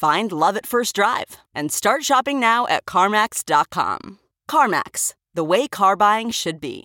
Find love at first drive and start shopping now at CarMax.com. CarMax, the way car buying should be.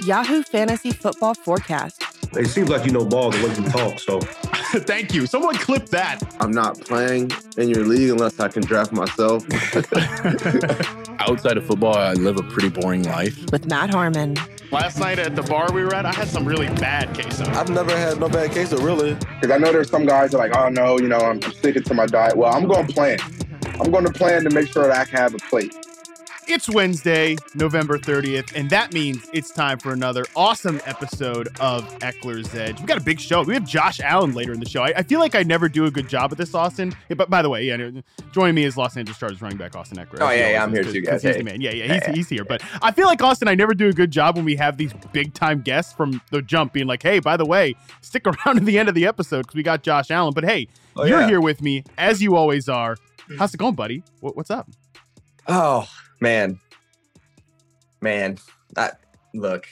Yahoo Fantasy Football Forecast. It seems like you know ball the way you talk, so. Thank you. Someone clip that. I'm not playing in your league unless I can draft myself. Outside of football, I live a pretty boring life. With Matt Harmon. Last night at the bar we were at, I had some really bad queso. I've never had no bad queso, really. Because I know there's some guys that are like, oh no, you know, I'm sticking to my diet. Well, I'm going to plan. I'm going to plan to make sure that I can have a plate. It's Wednesday, November 30th, and that means it's time for another awesome episode of Ekeler's Edge. We got a big show. We have Josh Allen later in the show. I, I feel like I never do a good job at this, Austin. Yeah, but by the way, yeah, joining me is Los Angeles Chargers running back Austin Ekeler. Oh yeah, yeah I'm here too, guys. He's hey. the man. Yeah, yeah, he's, he's here. But I feel like Austin, I never do a good job when we have these big time guests from the jump being like, "Hey, by the way, stick around to the end of the episode because we got Josh Allen." But hey, oh, you're yeah. here with me as you always are. How's it going, buddy? What, what's up? Oh man, man, I, look,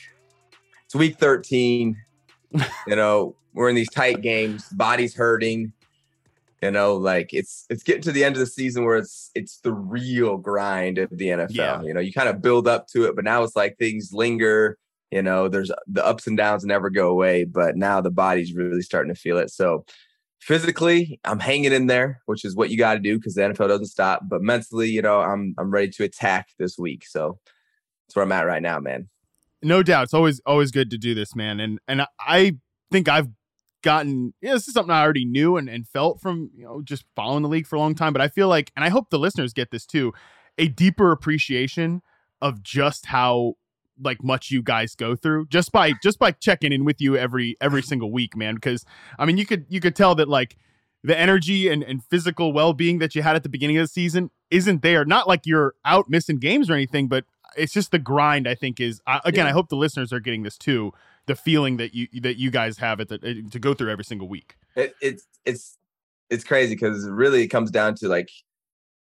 it's week 13. you know, we're in these tight games, body's hurting. You know, like it's it's getting to the end of the season where it's it's the real grind of the NFL. Yeah. You know, you kind of build up to it, but now it's like things linger. You know, there's the ups and downs never go away, but now the body's really starting to feel it. So physically, I'm hanging in there, which is what you got to do because the NFL doesn't stop. But mentally, you know, I'm I'm ready to attack this week. So that's where I'm at right now, man. No doubt. It's always always good to do this, man. And and I think I've gotten yeah, this is something I already knew and, and felt from, you know, just following the league for a long time. But I feel like, and I hope the listeners get this too, a deeper appreciation of just how like much you guys go through just by just by checking in with you every every single week man because i mean you could you could tell that like the energy and, and physical well-being that you had at the beginning of the season isn't there not like you're out missing games or anything but it's just the grind. I think is again. Yeah. I hope the listeners are getting this too. The feeling that you that you guys have at the to go through every single week. It, it's it's it's crazy because really it comes down to like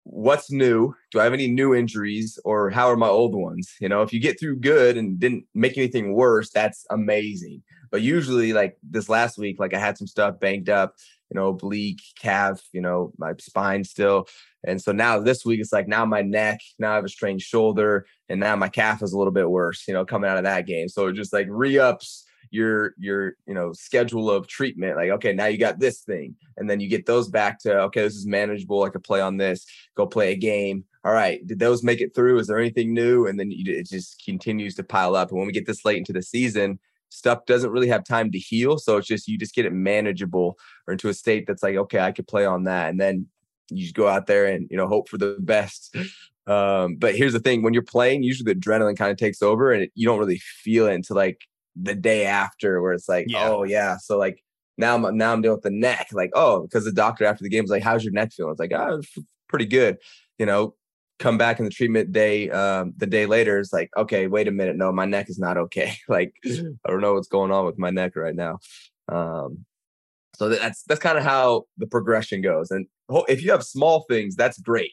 what's new? Do i have any new injuries or how are my old ones? You know if you get through good and didn't make anything worse that's amazing. But usually like this last week like i had some stuff banked up you know oblique calf you know my spine still. And so now this week it's like now my neck, now I have a strained shoulder, and now my calf is a little bit worse, you know, coming out of that game. So it just like re-ups your your you know schedule of treatment. Like, okay, now you got this thing. And then you get those back to okay, this is manageable. I could play on this, go play a game. All right, did those make it through? Is there anything new? And then it just continues to pile up. And when we get this late into the season, stuff doesn't really have time to heal. So it's just you just get it manageable or into a state that's like, okay, I could play on that. And then you just go out there and you know hope for the best. Um, but here's the thing: when you're playing, usually the adrenaline kind of takes over, and it, you don't really feel it until like the day after, where it's like, yeah. oh yeah, so like now I'm now I'm dealing with the neck, like oh, because the doctor after the game was like, how's your neck feeling? It's like oh, pretty good, you know. Come back in the treatment day, um, the day later, it's like, okay, wait a minute, no, my neck is not okay. like I don't know what's going on with my neck right now. Um, so that's that's kind of how the progression goes. And if you have small things, that's great,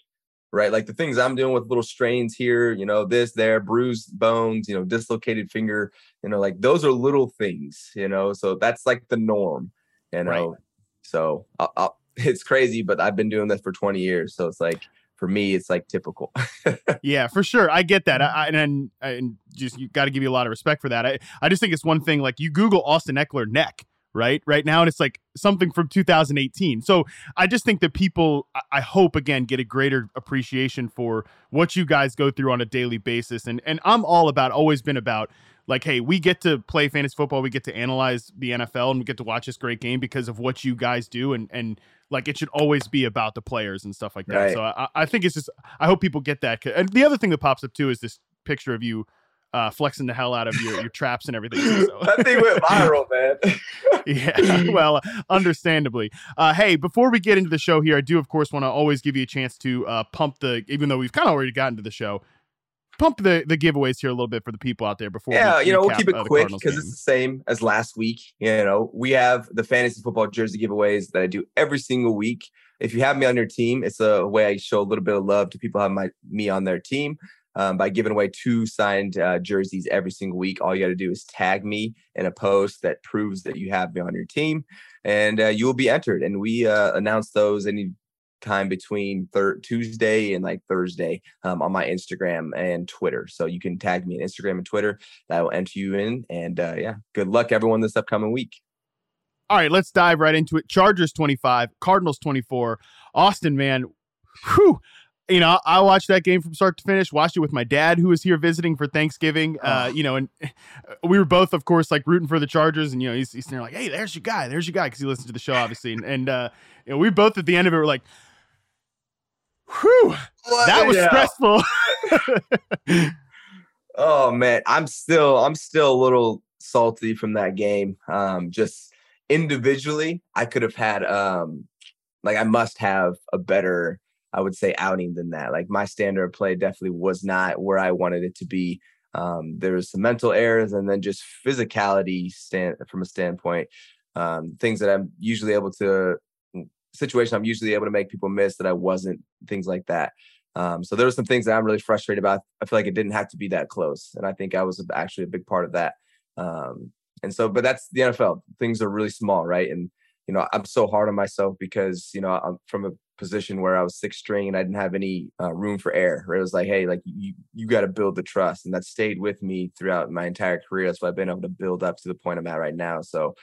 right? Like the things I'm doing with little strains here, you know, this, there, bruised bones, you know, dislocated finger, you know, like those are little things, you know. So that's like the norm, you know. Right. So I'll, I'll, it's crazy, but I've been doing this for 20 years, so it's like for me, it's like typical. yeah, for sure. I get that. I, and, and just you got to give you a lot of respect for that. I, I just think it's one thing like you Google Austin Ekeler neck right? Right now, and it's like something from 2018. So I just think that people, I hope again, get a greater appreciation for what you guys go through on a daily basis. And and I'm all about, always been about like, hey, we get to play fantasy football, we get to analyze the NFL, and we get to watch this great game because of what you guys do, and and like it should always be about the players and stuff like that. Right. So I, I think it's just, I hope people get that. And the other thing that pops up too is this picture of you uh, flexing the hell out of your, your traps and everything. So. that thing went viral, man. yeah, well, understandably. Uh, hey, before we get into the show here, I do, of course, want to always give you a chance to uh, pump the, even though we've kind of already gotten to the show, pump the, the giveaways here a little bit for the people out there before. Yeah, you know, we'll keep it uh, quick because it's the same as last week. You know, we have the fantasy football jersey giveaways that I do every single week. If you have me on your team, it's a way I show a little bit of love to people who have my me on their team um, by giving away two signed uh, jerseys every single week. All you got to do is tag me in a post that proves that you have me on your team, and uh, you will be entered. And we uh, announce those any time between thir- Tuesday and like Thursday um, on my Instagram and Twitter. So you can tag me on Instagram and Twitter. That will enter you in. And uh, yeah, good luck everyone this upcoming week. All right, let's dive right into it. Chargers 25, Cardinals 24. Austin, man, whew, you know, I watched that game from start to finish. Watched it with my dad, who was here visiting for Thanksgiving. Uh, you know, and we were both, of course, like rooting for the Chargers. And you know, he's, he's there like, "Hey, there's your guy, there's your guy," because he listens to the show, obviously. And, and uh, you know, we both at the end of it were like, "Whew, that was Yeah. stressful." Oh man, I'm still I'm still a little salty from that game. Um, just individually, I could have had um, like I must have a better, I would say, outing than that. Like my standard of play definitely was not where I wanted it to be. Um, there was some mental errors and then just physicality stand from a standpoint. Um, things that I'm usually able to situation I'm usually able to make people miss that I wasn't, things like that. Um, so there were some things that I'm really frustrated about. I feel like it didn't have to be that close, and I think I was actually a big part of that. Um, and so, but that's the NFL. Things are really small, right? And you know, I'm so hard on myself because you know I'm from a position where I was six string and I didn't have any uh, room for error. Where it was like, hey, like you you got to build the trust, and that stayed with me throughout my entire career. That's why I've been able to build up to the point I'm at right now. So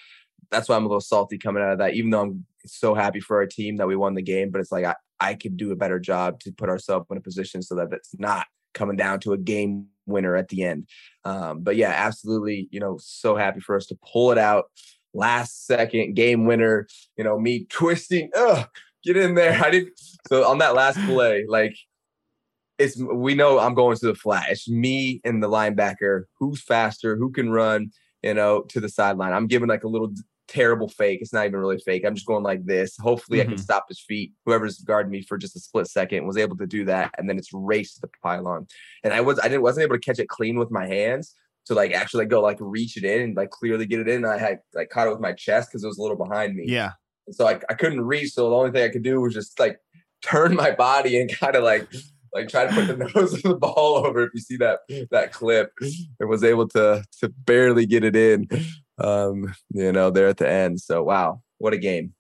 that's why I'm a little salty coming out of that, even though I'm so happy for our team that we won the game. But it's like I, I could do a better job to put ourselves in a position so that it's not coming down to a game winner at the end. Um, but yeah, absolutely, you know, so happy for us to pull it out last second game winner. You know, me twisting, ugh, get in there. I didn't. So on that last play, like it's we know I'm going to the flat. It's me and the linebacker. Who's faster? Who can run? You know, to the sideline. I'm giving like a little terrible fake. It's not even really fake. I'm just going like this. Hopefully, Mm-hmm. I can stop his feet. Whoever's guarding me for just a split second was able to do that, and then it's raced to the pylon. And I was I didn't wasn't able to catch it clean with my hands to like actually like go like reach it in and like clearly get it in. I had like caught it with my chest because it was a little behind me. yeah, So I, I couldn't reach. So the only thing I could do was just like turn my body and kind of like like try to put the nose of the ball over. If you see that that clip, and was able to to barely get it in. Um, you know, there at the end. So wow, what a game!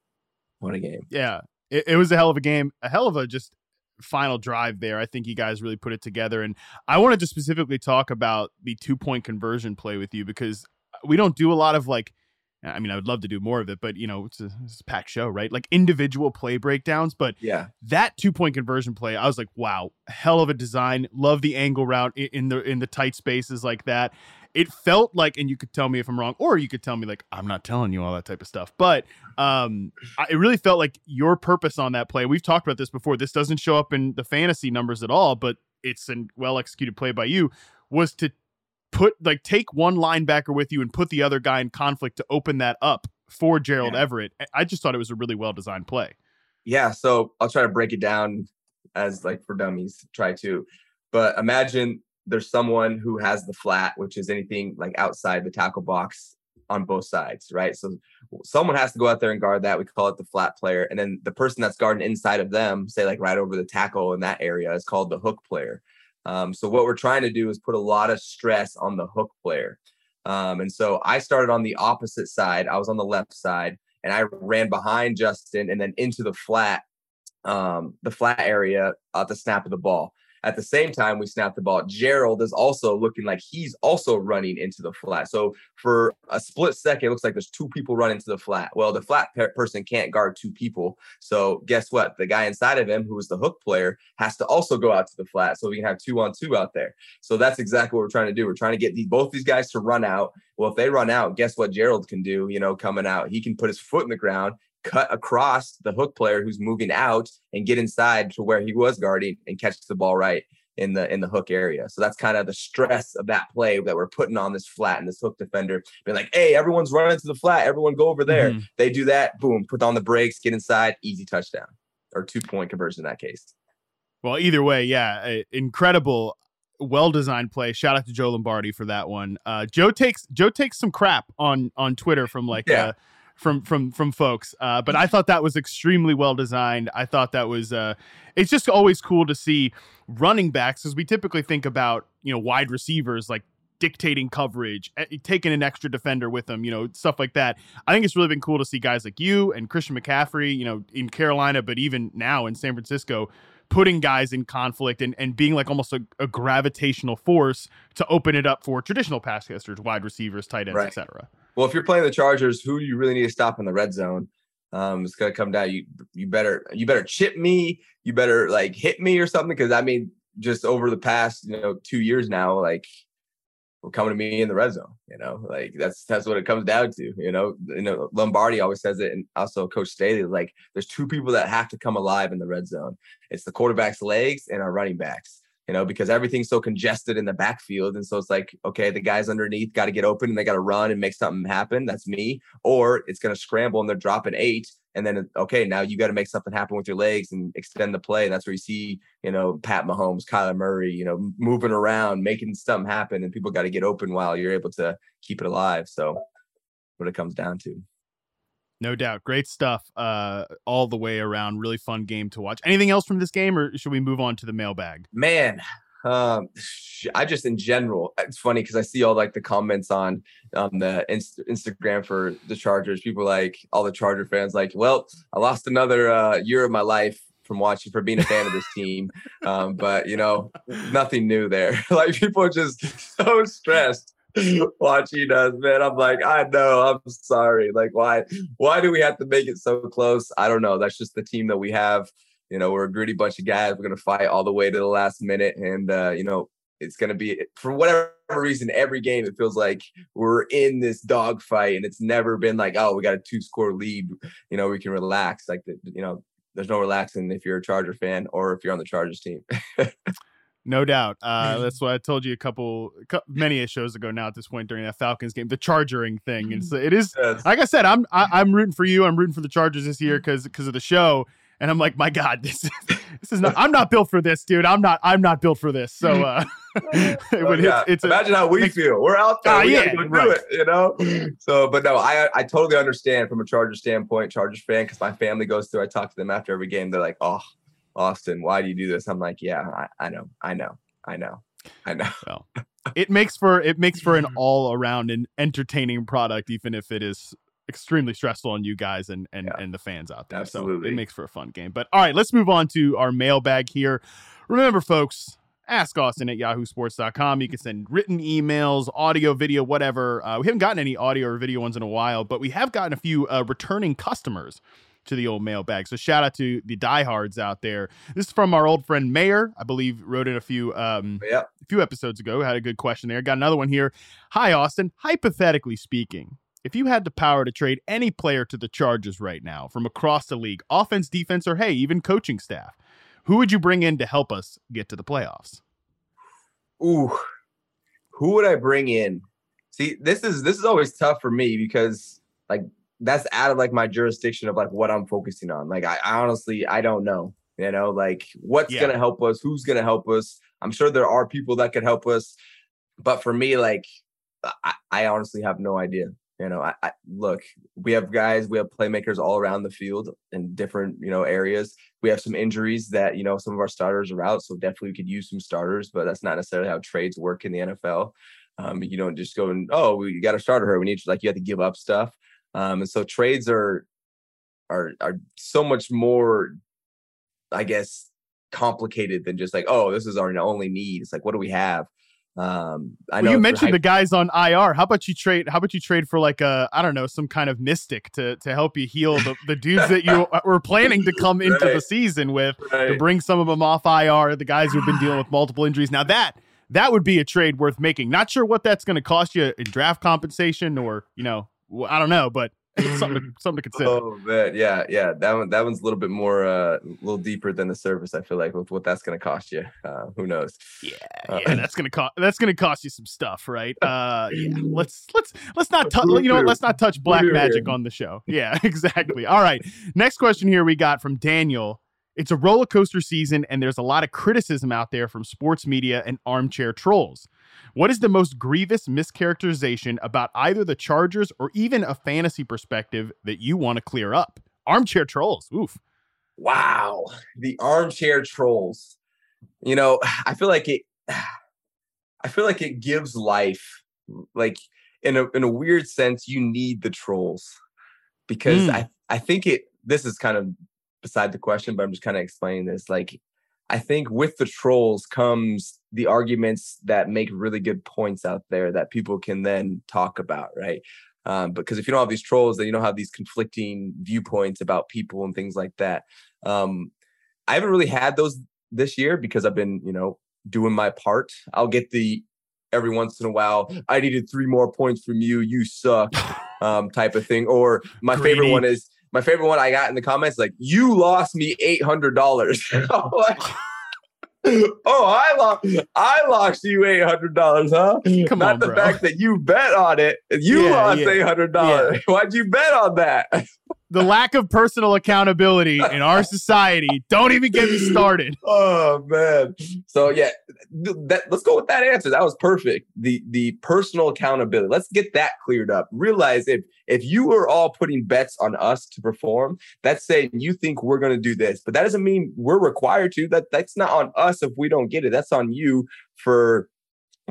What a game! yeah. It, it was a hell of a game, a hell of a just final drive there. I think you guys really put it together. And I wanted to specifically talk about the two point conversion play with you because we don't do a lot of like, I mean, I would love to do more of it, but you know, it's a, it's a packed show, right? Like individual play breakdowns. But Yeah, that two point conversion play, I was like, wow, hell of a design. Love the angle route in the in the tight spaces like that. It felt like, and you could tell me if I'm wrong, or you could tell me like I'm not telling you all that type of stuff. But um, I, it really felt like your purpose on that play. We've talked about this before. This doesn't show up in the fantasy numbers at all, but it's a well executed play by you. Was to put like take one linebacker with you and put the other guy in conflict to open that up for Gerald Yeah. Everett. I- I just thought it was a really well designed play. yeah. So I'll try to break it down as like for dummies. Try to, but imagine there's someone who has the flat, which is anything like outside the tackle box on both sides, right? So someone has to go out there and guard that. We call it the flat player. And then the person that's guarding inside of them, say like right over the tackle in that area, is called the hook player. Um, so what we're trying to do is put a lot of stress on the hook player. Um, and so I started on the opposite side. I was on the left side and I ran behind Justin and then into the flat, um, the flat area at the snap of the ball. At the same time, we snap the ball. Gerald is also looking like he's also running into the flat. So for a split second, it looks like there's two people running to the flat. Well, the flat person can't guard two people. So guess what? The guy inside of him, who is the hook player, has to also go out to the flat. So we can have two on two out there. So that's exactly what we're trying to do. We're trying to get these, both these guys to run out. Well, if they run out, guess what Gerald can do? You know, coming out, he can put his foot in the ground cut across the hook player who's moving out and get inside to where he was guarding and catch the ball right in the in the hook area. So that's kind of the stress of that play that we're putting on this flat and this hook defender. Being like, hey, everyone's running to the flat. Everyone go over there. Mm-hmm. They do that. Boom, put on the brakes, get inside, easy touchdown or two point conversion in that case. Well, either way, yeah, incredible well designed play. Shout out to Joe Lombardi for that one. Uh, Joe takes Joe takes some crap on on Twitter from like yeah. uh, from from from folks. Uh, but I thought that was extremely well designed. I thought that was uh, it's just always cool to see running backs as we typically think about you know wide receivers like dictating coverage, eh, taking an extra defender with them, you know, stuff like that. I think it's really been cool to see guys like you and Christian McCaffrey, you know, in Carolina, but even now in San Francisco, putting guys in conflict and, and being like almost a, a gravitational force to open it up for traditional pass catchers, wide receivers, tight ends, right. etc. Well, if you're playing the Chargers, who you really need to stop in the red zone? Um, it's gonna come down. You you better you better chip me. You better like hit me or something. Because I mean, just over the past you know two years now, like we're coming to me in the red zone. You know, like that's that's what it comes down to. You know, you know Lombardi always says it, and also Coach Staley. Like, there's two people that have to come alive in the red zone. It's the quarterback's legs and our running backs you know, because everything's so congested in the backfield. And so it's like, okay, the guys underneath got to get open and they got to run and make something happen. That's me. Or it's going to scramble and they're dropping eight. And then, okay, now you got to make something happen with your legs and extend the play. And that's where you see, you know, Pat Mahomes, Kyler Murray, you know, moving around, making something happen. And people got to get open while you're able to keep it alive. So, what it comes down to. No doubt. Great stuff uh, all the way around. Really fun game to watch. Anything else from this game, or should we move on to the mailbag? Man, um, I just in general, it's funny because I see all like the comments on um, the inst- Instagram for the Chargers. People like all the Charger fans, like, well, I lost another uh, year of my life from watching for being a fan of this team. Um, but you know, nothing new there. like people are just so stressed watching us, man. I'm like, I know, I'm sorry. Like, why why do we have to make it so close? I don't know. That's just the team that we have. You know, we're a gritty bunch of guys. We're gonna fight all the way to the last minute. And uh, you know, it's gonna be for whatever reason, every game it feels like we're in this dogfight, and it's never been like, oh, we got a two score lead. You know, we can relax. Like, the, you know, there's no relaxing if you're a Charger fan or if you're on the Chargers team. No doubt. Uh, that's what I told you a couple, many shows ago now. At this point during that Falcons game, the chargering thing, and so it is. Yes. Like I said, I'm I, am i am rooting for you. I'm rooting for the Chargers this year because because of the show. And I'm like, my God, this is this is not. I'm not built for this, dude. I'm not. I'm not built for this. So, uh, oh, yeah. it's, imagine a, how we feel. We're out there. Uh, we yeah, do right. it. You know. So, but no, I I totally understand from a Chargers standpoint, Chargers fan, because my family goes through. I talk to them after every game. They're like, oh, Austin, why do you do this? I'm like, yeah, I, I know, I know, I know, I know. Well, it makes for it makes for an all around and entertaining product, even if it is extremely stressful on you guys and and, yeah. and the fans out there. Absolutely. So it makes for a fun game. But all right, let's move on to our mailbag here. Remember, folks, ask Austin at yahoosports.com. You can send written emails, audio, video, whatever. Uh, we haven't gotten any audio or video ones in a while, but we have gotten a few uh, returning customers to the old mailbag. So shout out to the diehards out there. This is from our old friend Mayor, I believe, wrote in a few um a few episodes ago. Had a good question there. Got another one here. Hi Austin. Hypothetically speaking, if you had the power to trade any player to the Chargers right now from across the league, offense, defense, or hey, even coaching staff, who would you bring in to help us get to the playoffs? Ooh, who would I bring in? See, this is this is always tough for me because like that's out of like my jurisdiction of like what I'm focusing on. Like I, I honestly I don't know. You know, like what's yeah. gonna help us, who's gonna help us. I'm sure there are people that could help us, but for me, like I, I honestly have no idea. You know, I, I, look, we have guys, we have playmakers all around the field in different, you know, areas. We have some injuries that, you know, some of our starters are out. So definitely we could use some starters, but that's not necessarily how trades work in the NFL. Um, you don't just go and, oh, we got a starter here. We need to like you have to give up stuff. Um, and so trades are are are so much more, I guess, complicated than just like, oh, this is our only need. It's like, what do we have? Um, I well, know you mentioned the guys on IR. How about you trade? How about you trade for like a I don't know some kind of mystic to to help you heal the, the dudes that you were planning to come into Right. the season with to bring some of them off IR. The guys who've been dealing with multiple injuries. Now that that would be a trade worth making. Not sure what that's going to cost you in draft compensation or you know w- I don't know, but something to, something to consider. Oh man, yeah, yeah. That one, that one's a little bit more, uh, a little deeper than the surface. I feel like with what that's going to cost you. Uh, who knows? Yeah, Uh, yeah, that's gonna cost. That's gonna cost you some stuff, right? Uh, yeah. Let's let's let's not touch. You know, what, let's not touch black knew? magic on the show. Yeah, exactly. All right. Next question here we got from Daniel. It's a roller coaster season, and there's a lot of criticism out there from sports media and armchair trolls. What is the most grievous mischaracterization about either the Chargers or even a fantasy perspective that you want to clear up? Armchair trolls. Oof. Wow, the armchair trolls. You know, I feel like it. I feel like it gives life. Like in a in a weird sense, you need the trolls because Mm. I I think it. This is kind of beside the question, but I'm just kind of explaining this. Like, I think with the trolls comes the arguments that make really good points out there that people can then talk about, right? Um, because if you don't have these trolls, then you don't have these conflicting viewpoints about people and things like that. Um, I haven't really had those this year because I've been, you know, doing my part. I'll get the every once in a while, I needed three more points from you, you suck, um, type of thing. Or my favorite one is my favorite one I got in the comments like, you lost me eight hundred dollars. oh, I lost I lost you eight hundred dollars, huh? Come Not on, the bro. fact that you bet on it. You Yeah, lost yeah, eight hundred dollars. Why'd you bet on that? The lack of personal accountability in our society. Don't even get me started. Oh man. So yeah, that let's go with that answer. That was perfect. The the personal accountability. Let's get that cleared up. Realize if if you are all putting bets on us to perform, that's saying you think we're going to do this, but that doesn't mean we're required to. That that's not on us if we don't get it. That's on you for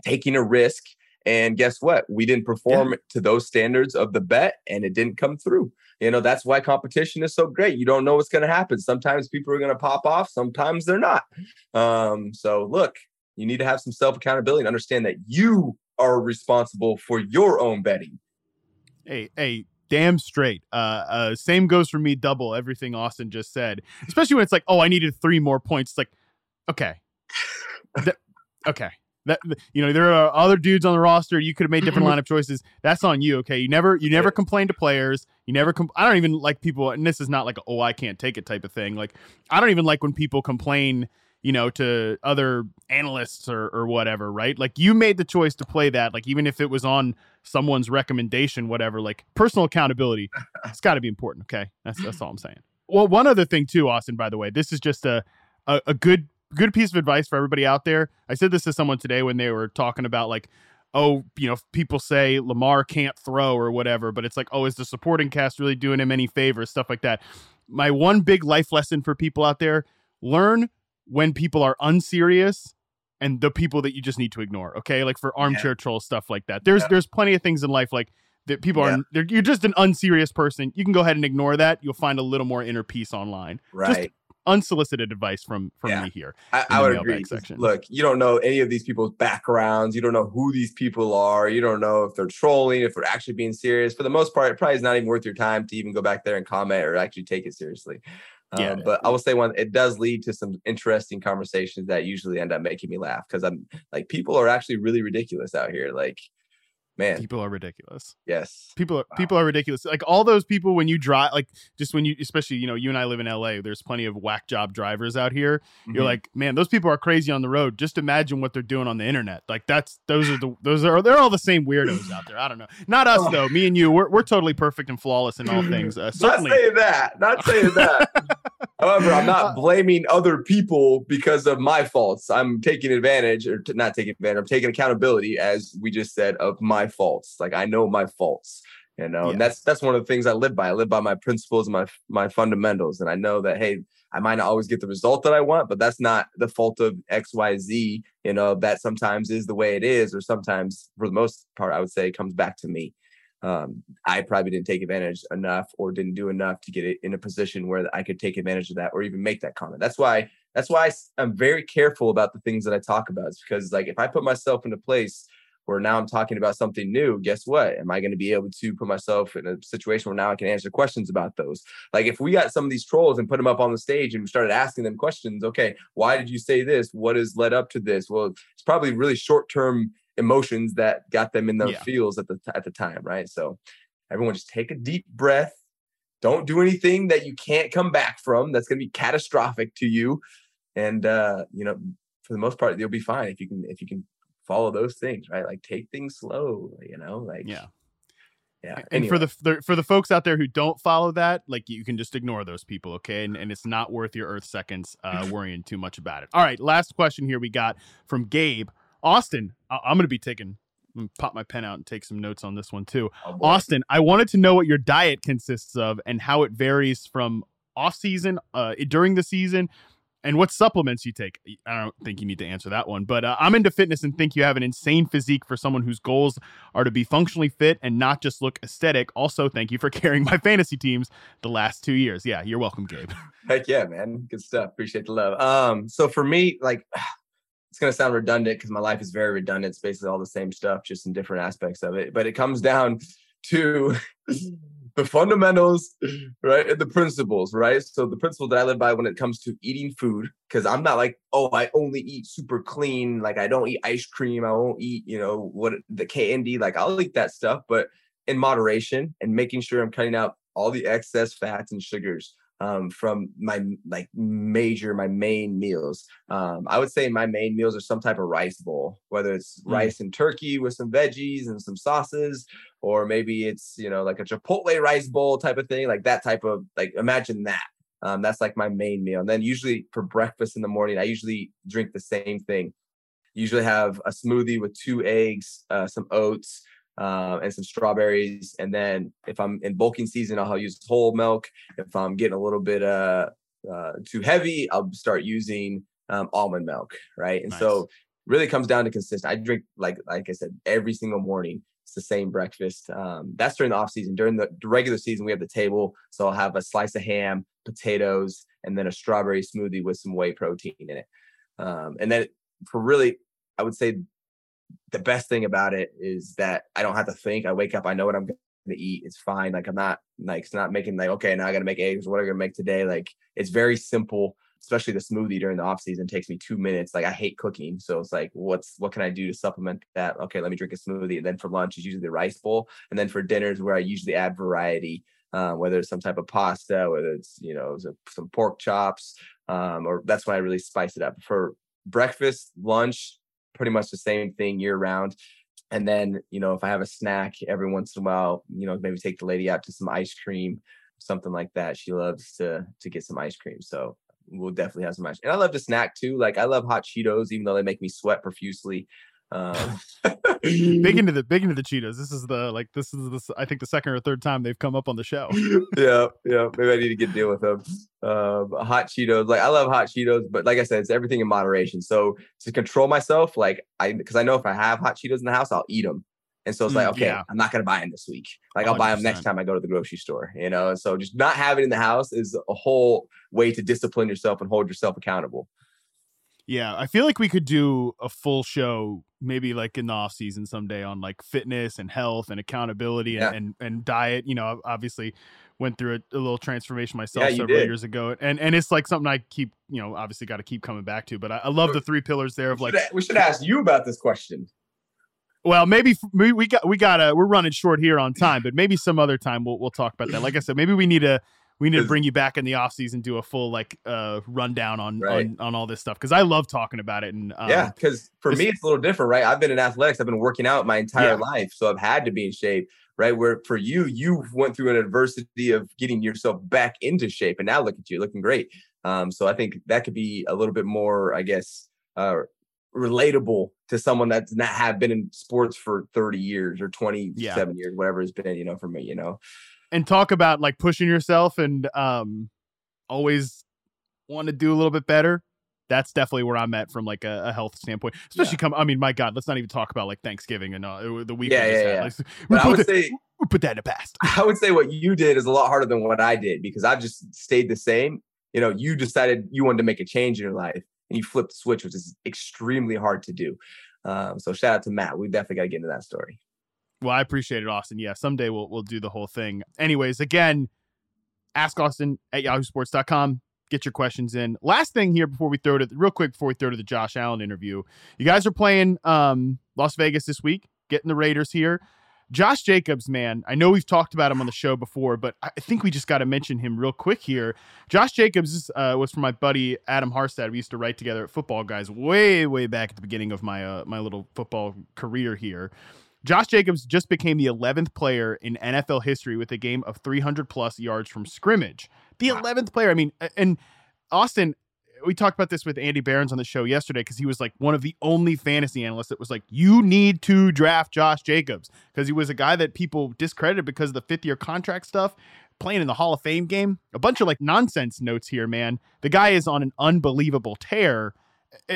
taking a risk. And guess what? We didn't perform to those standards of the bet, and it didn't come through. You know, that's why competition is so great. You don't know what's going to happen. Sometimes people are going to pop off, sometimes they're not. Um, so, look, you need to have some self accountability and understand that you are responsible for your own betting. Hey, hey, damn straight. Uh, uh, same goes for me. Double everything Austin just said. Especially when it's like, oh, I needed three more points. It's like, okay, okay. That you know, there are other dudes on the roster. You could have made different lineup choices. That's on you. Okay, you never, you never complain to players. You never. Com- I don't even like people. And this is not like, a, oh, I can't take it type of thing. Like, I don't even like when people complain. You know, to other analysts or or whatever. Right? Like, you made the choice to play that. Like, even if it was on someone's recommendation, whatever. Like, personal accountability. it's got to be important. Okay, that's that's all I'm saying. Well, one other thing too, Austin. By the way, this is just a a, a good good piece of advice for everybody out there. I said this to someone today when they were talking about like, oh, you know, people say Lamar can't throw or whatever, but it's like, oh, is the supporting cast really doing him any favors? Stuff like that. My one big life lesson for people out there: learn when people are unserious and the people that you just need to ignore. Okay, like for armchair troll stuff like that. There's Yeah. there's plenty of things in life like that people Yeah. are you're just an unserious person. You can go ahead and ignore that. You'll find a little more inner peace online. Just Right. Unsolicited advice from from Yeah. me here. I, I would agree. Look, you don't know any of these people's backgrounds. You don't know who these people are. You don't know if they're trolling, if they're actually being serious. For the most part, it probably is not even worth your time to even go back there and comment or actually take it seriously. Yeah. Um, but I will say one, it does lead to some interesting conversations that usually end up making me laugh because I'm like, people are actually really ridiculous out here. Like, man, People are ridiculous. yes. People are people are ridiculous. Like all those people when you drive, like just when you, especially you know, you and I live in L.A. There's plenty of whack job drivers out here. You're Mhm. like, man, those people are crazy on the road. Just imagine what they're doing on the internet. Like that's those are the those are they're all the same weirdos out there. I don't know. Not us Oh. though. Me and you, we're we're totally perfect and flawless in all things. Uh, Not certainly. saying that. Not saying that. However, I'm Uh, not blaming other people because of my faults. I'm taking advantage, or t- not taking advantage. I'm taking accountability, as we just said, of my faults. Like I know my faults, you know, Yeah. and that's that's one of the things I live by. I live by my principles and my my fundamentals, and I know that hey, I might not always get the result that I want, but that's not the fault of X, Y, Z. You know, that sometimes is the way it is, or sometimes, for the most part, I would say, it comes back to me um, I probably didn't take advantage enough or didn't do enough to get it in a position where I could take advantage of that or even make that comment. That's why That's why I, am very careful about the things that I talk about. It's because like if I put myself in a place where now I'm talking about something new, guess what? Am I going to be able to put myself in a situation where now I can answer questions about those? Like if we got some of these trolls and put them up on the stage and we started asking them questions, okay, why did you say this? What has led up to this? Well, it's probably really short term emotions that got them in those yeah. feels at the at the time, right? So everyone just take a deep breath. Don't do anything that you can't come back from. That's going to be catastrophic to you. And uh, you know, for the most part, you'll be fine if you can if you can follow those things, right? Like take things slow, you know, like yeah. Yeah. And anyway. for the for the folks out there who don't follow that, like you can just ignore those people, okay? And, and it's not worth your earth seconds uh, worrying too much about it. All right, last question here we got from Gabe Austin. I- am going to be taking pop my pen out and take some notes on this one too. Oh Austin, I wanted to know what your diet consists of and how it varies from off season, uh, during the season, and what supplements you take. I don't think you need to answer that one, but uh, I'm into fitness and think you have an insane physique for someone whose goals are to be functionally fit and not just look aesthetic. Also, thank you for carrying my fantasy teams the last two years. Yeah, you're welcome, Gabe. Heck yeah, man. Good stuff. Appreciate the love. Um, so for me, like it's gonna sound redundant because my life is very redundant. It's basically all the same stuff, just in different aspects of it. But it comes down to the fundamentals, right? And the principles, right? So the principle that I live by when it comes to eating food, because I'm not like, oh, I only eat super clean. Like I don't eat ice cream. I won't eat, you know, what the candy. Like I'll eat that stuff, but in moderation and making sure I'm cutting out all the excess fats and sugars um, from my like major my main meals. Um, I would say my main meals are some type of rice bowl, whether it's mm. rice and turkey with some veggies and some sauces, or maybe it's you know like a Chipotle rice bowl type of thing, like that type of like imagine that. Um, that's like my main meal. And then usually for breakfast in the morning, I usually drink the same thing. Usually have a smoothie with two eggs, uh, some oats, uh, and some strawberries. And then if I'm in bulking season, I'll use whole milk. If I'm getting a little bit uh, uh too heavy, I'll start using um, almond milk, right? And nice. so really comes down to consistent. I drink like like I said every single morning. It's the same breakfast. Um, that's during the off season. During the regular season, we have the table, so I'll have a slice of ham, potatoes, and then a strawberry smoothie with some whey protein in it. Um, and then for really, I would say the best thing about it is that I don't have to think. I wake up, I know what I'm going to eat. It's fine. Like I'm not like it's not making like okay, now I got to make eggs. What am I going to make today? Like it's very simple. Especially the smoothie during the off season takes me two minutes. Like I hate cooking, so it's like, what's what can I do to supplement that? Okay, let me drink a smoothie. And then for lunch is usually the rice bowl, and then for dinners where I usually add variety, uh, whether it's some type of pasta, whether it's you know some pork chops, um, or that's why I really spice it up for breakfast, lunch, pretty much the same thing year round. And then, you know, if I have a snack every once in a while, you know, maybe take the lady out to some ice cream, something like that. She loves to to get some ice cream. So we'll definitely have some ice. And I love to snack too. Like I love hot Cheetos, even though they make me sweat profusely. Um, big into the big into the Cheetos. This is the like this is the I think the second or third time they've come up on the show. yeah, yeah. Maybe I need to get deal with them. Um, hot Cheetos, like I love hot Cheetos, but like I said, it's everything in moderation. So to control myself, like I because I know if I have hot Cheetos in the house, I'll eat them. And so it's like, mm, okay, yeah. I'm not gonna buy them this week. Like I'll 100%. buy them next time I go to the grocery store, you know. And so just not having in the house is a whole way to discipline yourself and hold yourself accountable. Yeah, I feel like we could do a full show maybe like in the off season someday on like fitness and health and accountability yeah. and, and, and diet. You know, obviously went through a, a little transformation myself yeah, several years ago, and and it's like something I keep you know obviously got to keep coming back to. But I, I love the three pillars there of we like we should ask you about this question. Well, maybe we, we got we got to we're running short here on time, but maybe some other time we'll we'll talk about that. Like I said, maybe we need to we need to bring you back in the off season, do a full like uh rundown on right. on, on all this stuff because I love talking about it. And um, yeah, because for me it's a little different, right? I've been in athletics, I've been working out my entire yeah. life, so I've had to be in shape, right? Where for you, you went through an adversity of getting yourself back into shape, and now look at you, looking great. Um, so I think that could be a little bit more, I guess, uh, relatable to someone that's not have been in sports for 30 years or 27 yeah. years, whatever it's been, you know, for me, you know and talk about like pushing yourself and um always want to do a little bit better that's definitely where I'm at from like a, a health standpoint. Especially yeah. come, I mean, my God, let's not even talk about like Thanksgiving and uh, the week. Yeah, yeah, yeah. Like, we, put the, say, we put that in the past. I would say what you did is a lot harder than what I did because I've just stayed the same. you know, you decided you wanted to make a change in your life and you flipped the switch, which is extremely hard to do. Um, so shout out to Matt. We definitely got to get into that story. Well, I appreciate it, Austin. Yeah, someday we'll we'll do the whole thing. Anyways, again, ask Austin at yahoosports.com. Get your questions in. Last thing here before we throw to real quick before we throw to the Josh Allen interview. You guys are playing um, Las Vegas this week, getting the Raiders here. Josh Jacobs, man, I know we've talked about him on the show before, but I think we just got to mention him real quick here. Josh Jacobs uh, was from my buddy Adam Harstad. We used to write together at Football Guys way, way back at the beginning of my uh, my little football career here. Josh Jacobs just became the 11th player in NFL history with a game of 300 plus yards from scrimmage. The 11th player. I mean, and Austin, we talked about this with Andy Behrens on the show yesterday because he was like one of the only fantasy analysts that was like, you need to draft Josh Jacobs because he was a guy that people discredited because of the fifth year contract stuff, playing in the Hall of Fame game. A bunch of like nonsense notes here, man. The guy is on an unbelievable tear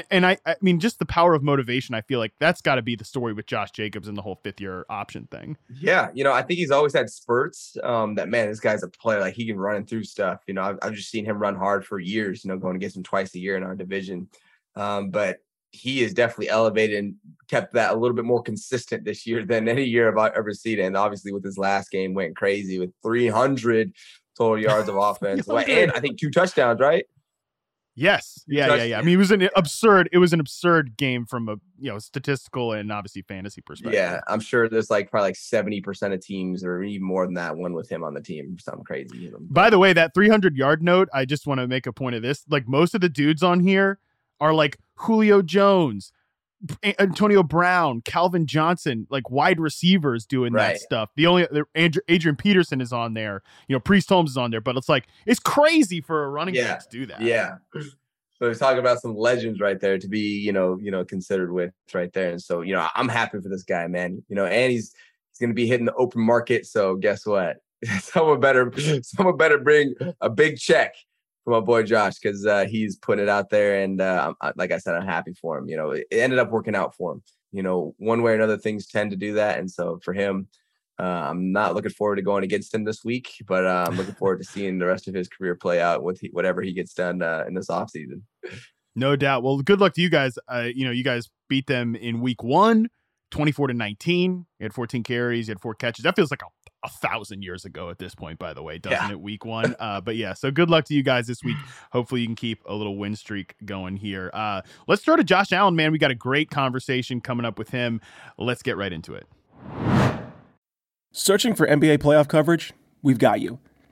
and I, I mean, just the power of motivation. I feel like that's got to be the story with Josh Jacobs and the whole fifth year option thing. Yeah, you know, I think he's always had spurts. Um, that man, this guy's a player. Like he can run through stuff. You know, I've, I've just seen him run hard for years. You know, going against him twice a year in our division. Um, but he is definitely elevated and kept that a little bit more consistent this year than any year I've ever seen. And obviously, with his last game, went crazy with 300 total yards of offense, and I think two touchdowns, right? Yes. Yeah, yeah, yeah. I mean, it was an absurd. It was an absurd game from a you know statistical and obviously fantasy perspective. Yeah, I'm sure there's like probably like seventy percent of teams, or even more than that, one with him on the team. Something crazy. By the way, that 300 yard note, I just want to make a point of this. Like most of the dudes on here are like Julio Jones, Antonio Brown, Calvin Johnson, like wide receivers doing right. that stuff. The only Adrian Peterson is on there. You know, Priest Holmes is on there, but it's like it's crazy for a running yeah. back to do that. Yeah. So he's talking about some legends right there to be, you know, you know, considered with right there. And so, you know, I'm happy for this guy, man. You know, and he's he's gonna be hitting the open market. So guess what? someone better someone better bring a big check for my boy Josh because uh, he's put it out there, and uh, like I said, I'm happy for him. You know, it ended up working out for him. You know, one way or another, things tend to do that, and so for him, uh, I'm not looking forward to going against him this week, but uh, I'm looking forward to seeing the rest of his career play out with he, whatever he gets done uh, in this offseason. No doubt. Well, good luck to you guys. Uh, you know, you guys beat them in week one. 24 to 19. You had 14 carries, you had four catches. That feels like a, a thousand years ago at this point, by the way, doesn't yeah. it? Week one. Uh, but yeah, so good luck to you guys this week. Hopefully, you can keep a little win streak going here. Uh, let's throw to Josh Allen, man. We got a great conversation coming up with him. Let's get right into it. Searching for NBA playoff coverage? We've got you.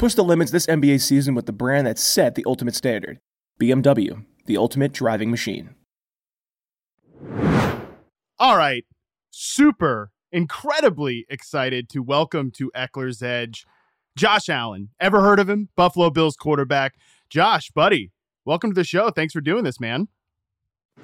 Push the limits this NBA season with the brand that set the ultimate standard BMW, the ultimate driving machine. All right. Super, incredibly excited to welcome to Ekeler's Edge Josh Allen. Ever heard of him? Buffalo Bills quarterback. Josh, buddy, welcome to the show. Thanks for doing this, man.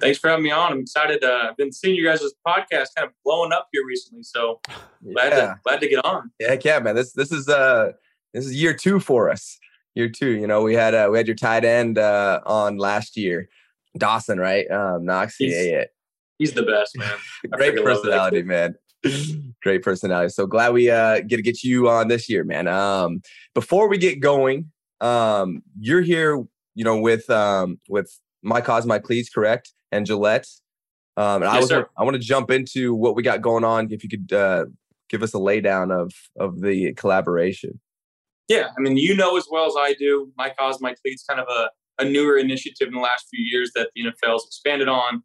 Thanks for having me on. I'm excited. Uh, I've been seeing you guys' podcast kind of blowing up here recently, so glad yeah. to glad to get on. Yeah, yeah, man. This this is uh this is year two for us. Year two. You know, we had uh, we had your tight end uh, on last year, Dawson, right? Um, Knox. He's, yeah, yeah. He's the best, man. Great personality, man. Great personality. So glad we uh, get to get you on this year, man. Um, before we get going, um, you're here, you know, with um, with my cause, my cleats, correct, and Gillette. Um, and yes, I was sir. I want to jump into what we got going on. If you could uh, give us a laydown of of the collaboration. Yeah, I mean, you know as well as I do, my cause, my cleats, kind of a, a newer initiative in the last few years that the NFL has expanded on,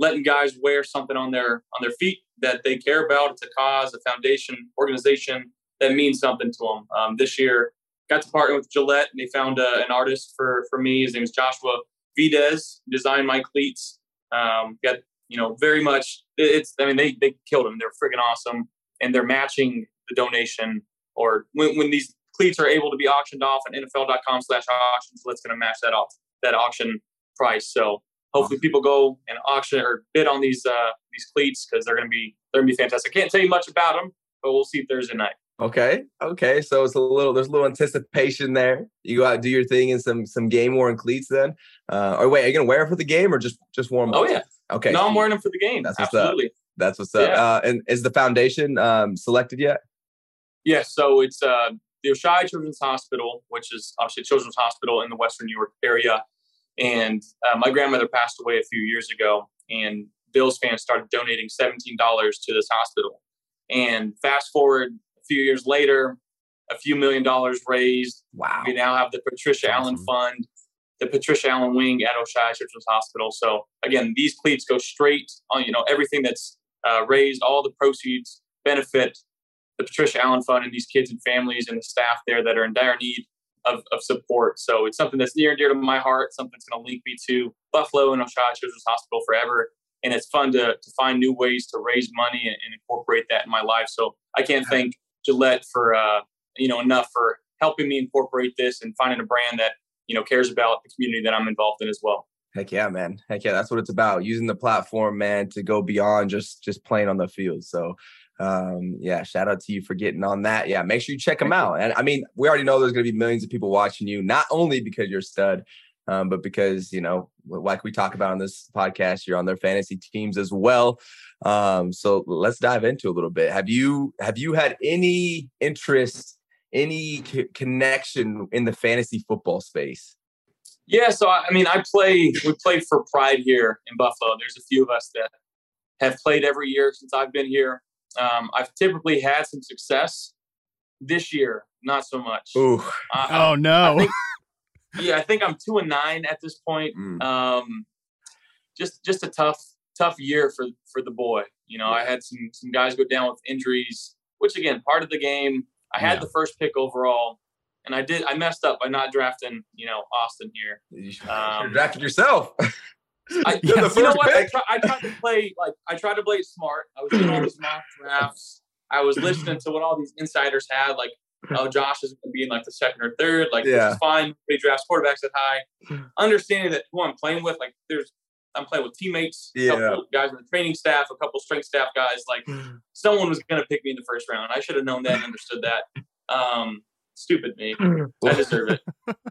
letting guys wear something on their on their feet that they care about. It's a cause, a foundation, organization that means something to them. Um, this year, got to partner with Gillette, and they found uh, an artist for for me. His name is Joshua Videz. Designed my cleats. Um, got you know very much. It's I mean they they killed him. They're freaking awesome, and they're matching the donation or when, when these cleats are able to be auctioned off at NFL.com slash auctions. Let's going to match that off that auction price. So hopefully people go and auction or bid on these uh, these cleats because they're gonna be they're gonna be fantastic. Can't tell you much about them, but we'll see Thursday night. Okay. Okay. So it's a little there's a little anticipation there. You go out do your thing in some some game worn cleats then. Uh or wait, are you gonna wear it for the game or just just warm up? Oh yeah. Okay. No, I'm wearing them for the game. That's what's Absolutely. up. That's what's up. Yeah. Uh and is the foundation um selected yet? Yeah, so it's uh, the Oishei Children's Hospital, which is obviously a children's hospital in the Western New York area. And uh, my grandmother passed away a few years ago, and Bills fans started donating $17 to this hospital. And fast forward a few years later, a few million dollars raised. Wow. We now have the Patricia Allen Fund, the Patricia Allen Wing at Oishei Children's Hospital. So again, these cleats go straight on, you know, everything that's uh, raised, all the proceeds benefit the Patricia Allen Fund and these kids and families and the staff there that are in dire need of, of support. So it's something that's near and dear to my heart, something that's going to link me to Buffalo and Oishei Children's Hospital forever. And it's fun to, to find new ways to raise money and, and incorporate that in my life. So I can't thank Gillette for, uh, you know, enough for helping me incorporate this and finding a brand that, you know, cares about the community that I'm involved in as well. Heck yeah, man. Heck yeah, that's what it's about. Using the platform, man, to go beyond just just playing on the field. So um yeah shout out to you for getting on that yeah make sure you check them out and i mean we already know there's going to be millions of people watching you not only because you're a stud um, but because you know like we talk about on this podcast you're on their fantasy teams as well um so let's dive into a little bit have you have you had any interest any connection in the fantasy football space Yeah, so I mean, I play. We play for Pride here in Buffalo. There's a few of us that have played every year since I've been here. Um, I've typically had some success. This year, not so much. Ooh. Uh, Oh no. I think, yeah, I think I'm two and nine at this point. Mm. Um, just just a tough tough year for for the boy. You know, I had some some guys go down with injuries, which again, part of the game. I had Yeah. the first pick overall, and I did I messed up by not drafting you know Austin here. you Um, have drafted yourself I, You're the you know what? I, try, I tried to play like I tried to play it smart. I was doing all these mock drafts. I was listening to what all these insiders had, like, oh, Josh is going to be in like the second or third. Like, Yeah. this is fine. He drafts quarterbacks that high. Understanding that who I'm playing with, like, there's I'm playing with teammates, a Yeah. couple guys in the training staff, a couple strength staff guys. Like, someone was going to pick me in the first round. I should have known that and understood that. Um, stupid me. I deserve it.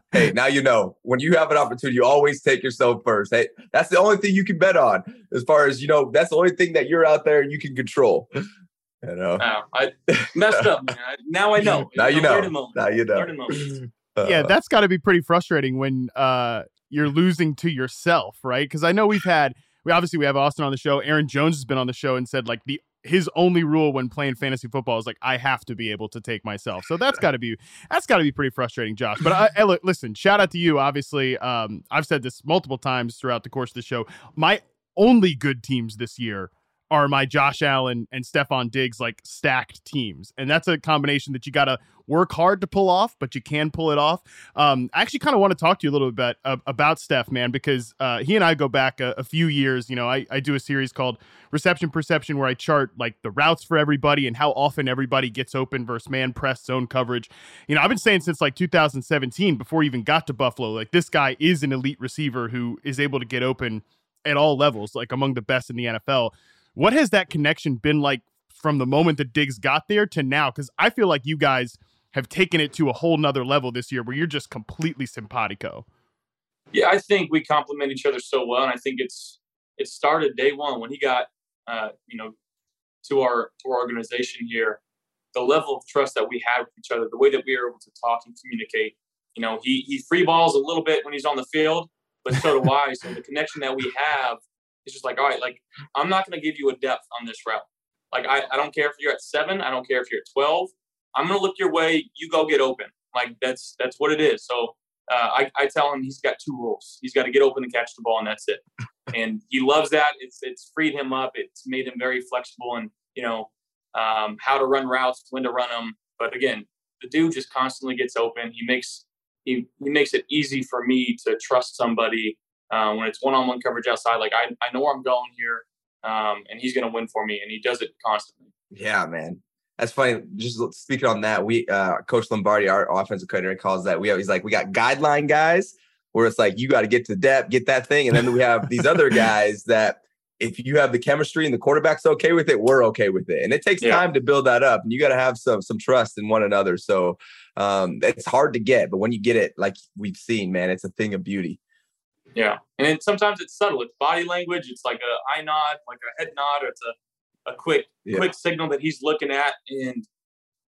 hey, now you know when you have an opportunity, you always take yourself first. Hey, that's the only thing you can bet on. As far as you know, that's the only thing that you're out there and you can control. You know. Wow, I messed up, man. Now I know. Now you I'm know. Now you know. Learning yeah, that's got to be pretty frustrating when uh, you're losing to yourself, right? Because I know we've had we obviously we have Austin on the show. Aaron Jones has been on the show and said like the his only rule when playing fantasy football is like I have to be able to take myself. So that's got to be that's got to be pretty frustrating, Josh. But I, I, listen, shout out to you. Obviously, um, I've said this multiple times throughout the course of the show. My only good teams this year are my Josh Allen and Stefon Diggs like stacked teams. And that's a combination that you got to work hard to pull off, but you can pull it off. Um, I actually kind of want to talk to you a little bit about Steph, man, because uh, he and I go back a, a few years. You know, I, I do a series called Reception Perception where I chart like the routes for everybody and how often everybody gets open versus man press zone coverage. You know, I've been saying since like 2017, before he even got to Buffalo, like this guy is an elite receiver who is able to get open at all levels, like among the best in the NFL. What has that connection been like from the moment that Diggs got there to now? Because I feel like you guys have taken it to a whole nother level this year where you're just completely simpatico. Yeah, I think we complement each other so well, and I think it's it started day one when he got uh, you know to our to our organization here. The level of trust that we had with each other, the way that we were able to talk and communicate. You know, he he free balls a little bit when he's on the field, but so do I. So the connection that we have is just like, all right, like I'm not going to give you a depth on this route. Like I, I don't care if you're at seven, I don't care if you're at twelve. I'm going to look your way. You go get open. Like that's that's what it is. So uh, I, I tell him he's got two rules. He's got to get open and catch the ball, and that's it. And he loves that. It's it's freed him up. It's made him very flexible, and you know um, how to run routes, when to run them. But again, the dude just constantly gets open. He makes he he makes it easy for me to trust somebody uh, when it's one-on-one coverage outside. Like I I know where I'm going here, um, and he's going to win for me, and he does it constantly. Yeah, man. That's funny. Just speaking on that, we uh Coach Lombardi, our offensive coordinator, calls that we he's like we got guideline guys, where it's like you got to get to depth, get that thing, and then we have these other guys that if you have the chemistry and the quarterback's okay with it, we're okay with it. And it takes yeah. time to build that up. And you got to have some some trust in one another. So um, it's hard to get, but when you get it, like we've seen, man, it's a thing of beauty. Yeah, and then sometimes it's subtle. It's body language. It's like a eye nod, like a head nod, or it's a, a quick yeah. quick signal that he's looking at, and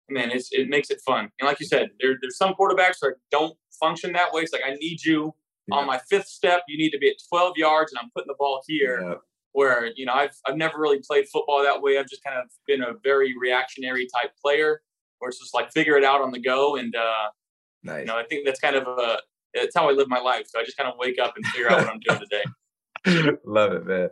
man, it's, it makes it fun. And like you said, there, there's some quarterbacks that don't function that way. It's like I need you yeah. on my fifth step. You need to be at 12 yards, and I'm putting the ball here. Yeah. Where you know I've I've never really played football that way. I've just kind of been a very reactionary type player, where it's just like figure it out on the go. And uh, nice. you know I think that's kind of a it's how I live my life. So I just kind of wake up and figure out what I'm doing today. Love it, man.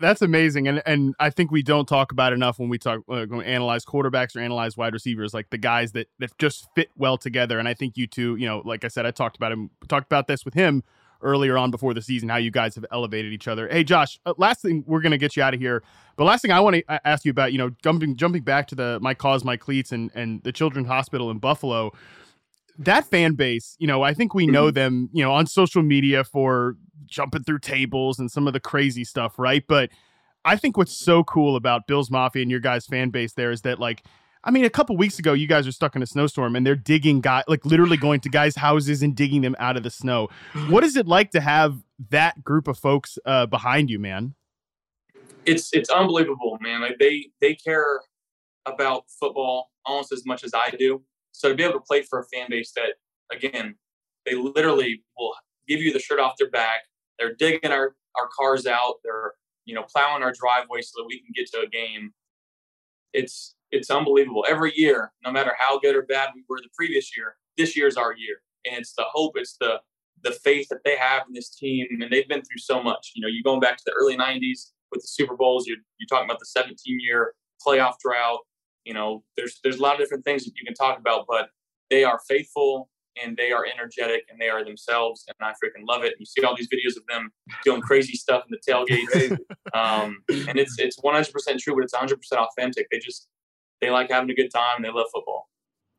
That's amazing, and and I think we don't talk about enough when we talk uh, when we analyze quarterbacks or analyze wide receivers, like the guys that that just fit well together. And I think you two, you know, like I said, I talked about him, talked about this with him earlier on before the season, how you guys have elevated each other. Hey, Josh, uh, last thing we're gonna get you out of here, but last thing I want to ask you about, you know, jumping jumping back to the my cause, my cleats, and and the Children's Hospital in Buffalo that fan base, you know, I think we know mm-hmm. them, you know, on social media for jumping through tables and some of the crazy stuff, right? But I think what's so cool about Bills Mafia and your guys' fan base there is that, like, I mean, a couple weeks ago, you guys are stuck in a snowstorm and they're digging guy, like literally going to guys' houses and digging them out of the snow. What is it like to have that group of folks uh, behind you, man? It's it's unbelievable, man. Like they they care about football almost as much as I do. So to be able to play for a fan base that, again, they literally will give you the shirt off their back. They're digging our, our cars out. They're, you know, plowing our driveway so that we can get to a game. It's it's unbelievable. Every year, no matter how good or bad we were the previous year, this year's our year. And it's the hope, it's the the faith that they have in this team. And they've been through so much. You know, you going back to the early 90s with the Super Bowls, you're, you're talking about the 17 year playoff drought you know, there's there's a lot of different things that you can talk about, but they are faithful and they are energetic and they are themselves, and I freaking love it. You see all these videos of them doing crazy stuff in the tailgates, um, and it's it's 100 percent true, but it's 100 percent authentic. They just they like having a good time. And they love football.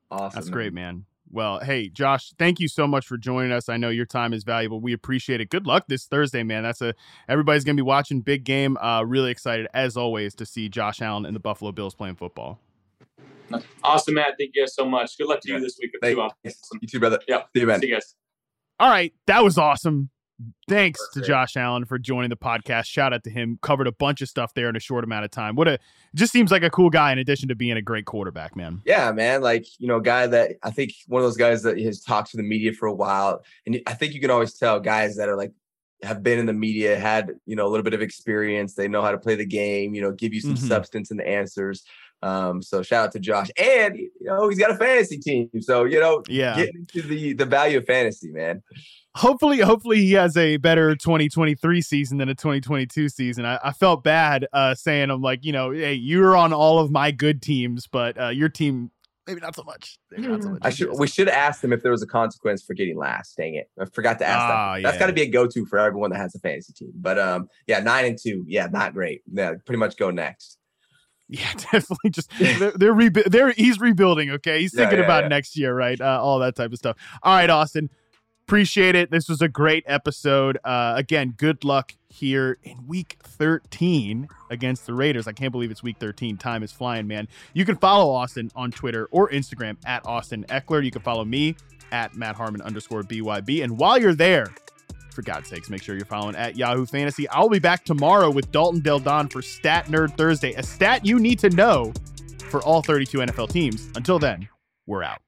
Awesome. That's great, man. Well, hey, Josh, thank you so much for joining us. I know your time is valuable. We appreciate it. Good luck this Thursday, man. That's a everybody's gonna be watching big game. Uh, really excited as always to see Josh Allen and the Buffalo Bills playing football. Awesome, Matt. Thank you guys so much. Good luck to yeah. you this week. Thank you. you too, brother. Yeah. See you, man. See you guys. All right. That was awesome. Thanks to Josh Allen for joining the podcast. Shout out to him. Covered a bunch of stuff there in a short amount of time. What a just seems like a cool guy in addition to being a great quarterback, man. Yeah, man. Like, you know, guy that I think one of those guys that has talked to the media for a while. And I think you can always tell guys that are like have been in the media, had, you know, a little bit of experience. They know how to play the game, you know, give you some mm-hmm. substance in the answers. Um, so shout out to Josh, and you know he's got a fantasy team, so you know, yeah, get into the the value of fantasy, man. Hopefully, hopefully he has a better 2023 season than a 2022 season. I, I felt bad uh, saying I'm like, you know, hey, you're on all of my good teams, but uh, your team maybe not so much. Not so much I should we should ask them if there was a consequence for getting last. Dang it, I forgot to ask that. Ah, That's yeah. got to be a go to for everyone that has a fantasy team. But um, yeah, nine and two, yeah, not great. Yeah, pretty much go next. Yeah, definitely. Just they're they're, rebu- they're he's rebuilding. Okay, he's thinking yeah, yeah, about yeah. next year, right? Uh, all that type of stuff. All right, Austin. Appreciate it. This was a great episode. Uh, again, good luck here in week 13 against the Raiders. I can't believe it's week 13. Time is flying, man. You can follow Austin on Twitter or Instagram at Austin Ekeler. You can follow me at Matt Harmon underscore BYB. And while you're there, for God's sakes, make sure you're following at Yahoo Fantasy. I'll be back tomorrow with Dalton Del Don for Stat Nerd Thursday, a stat you need to know for all 32 NFL teams. Until then, we're out.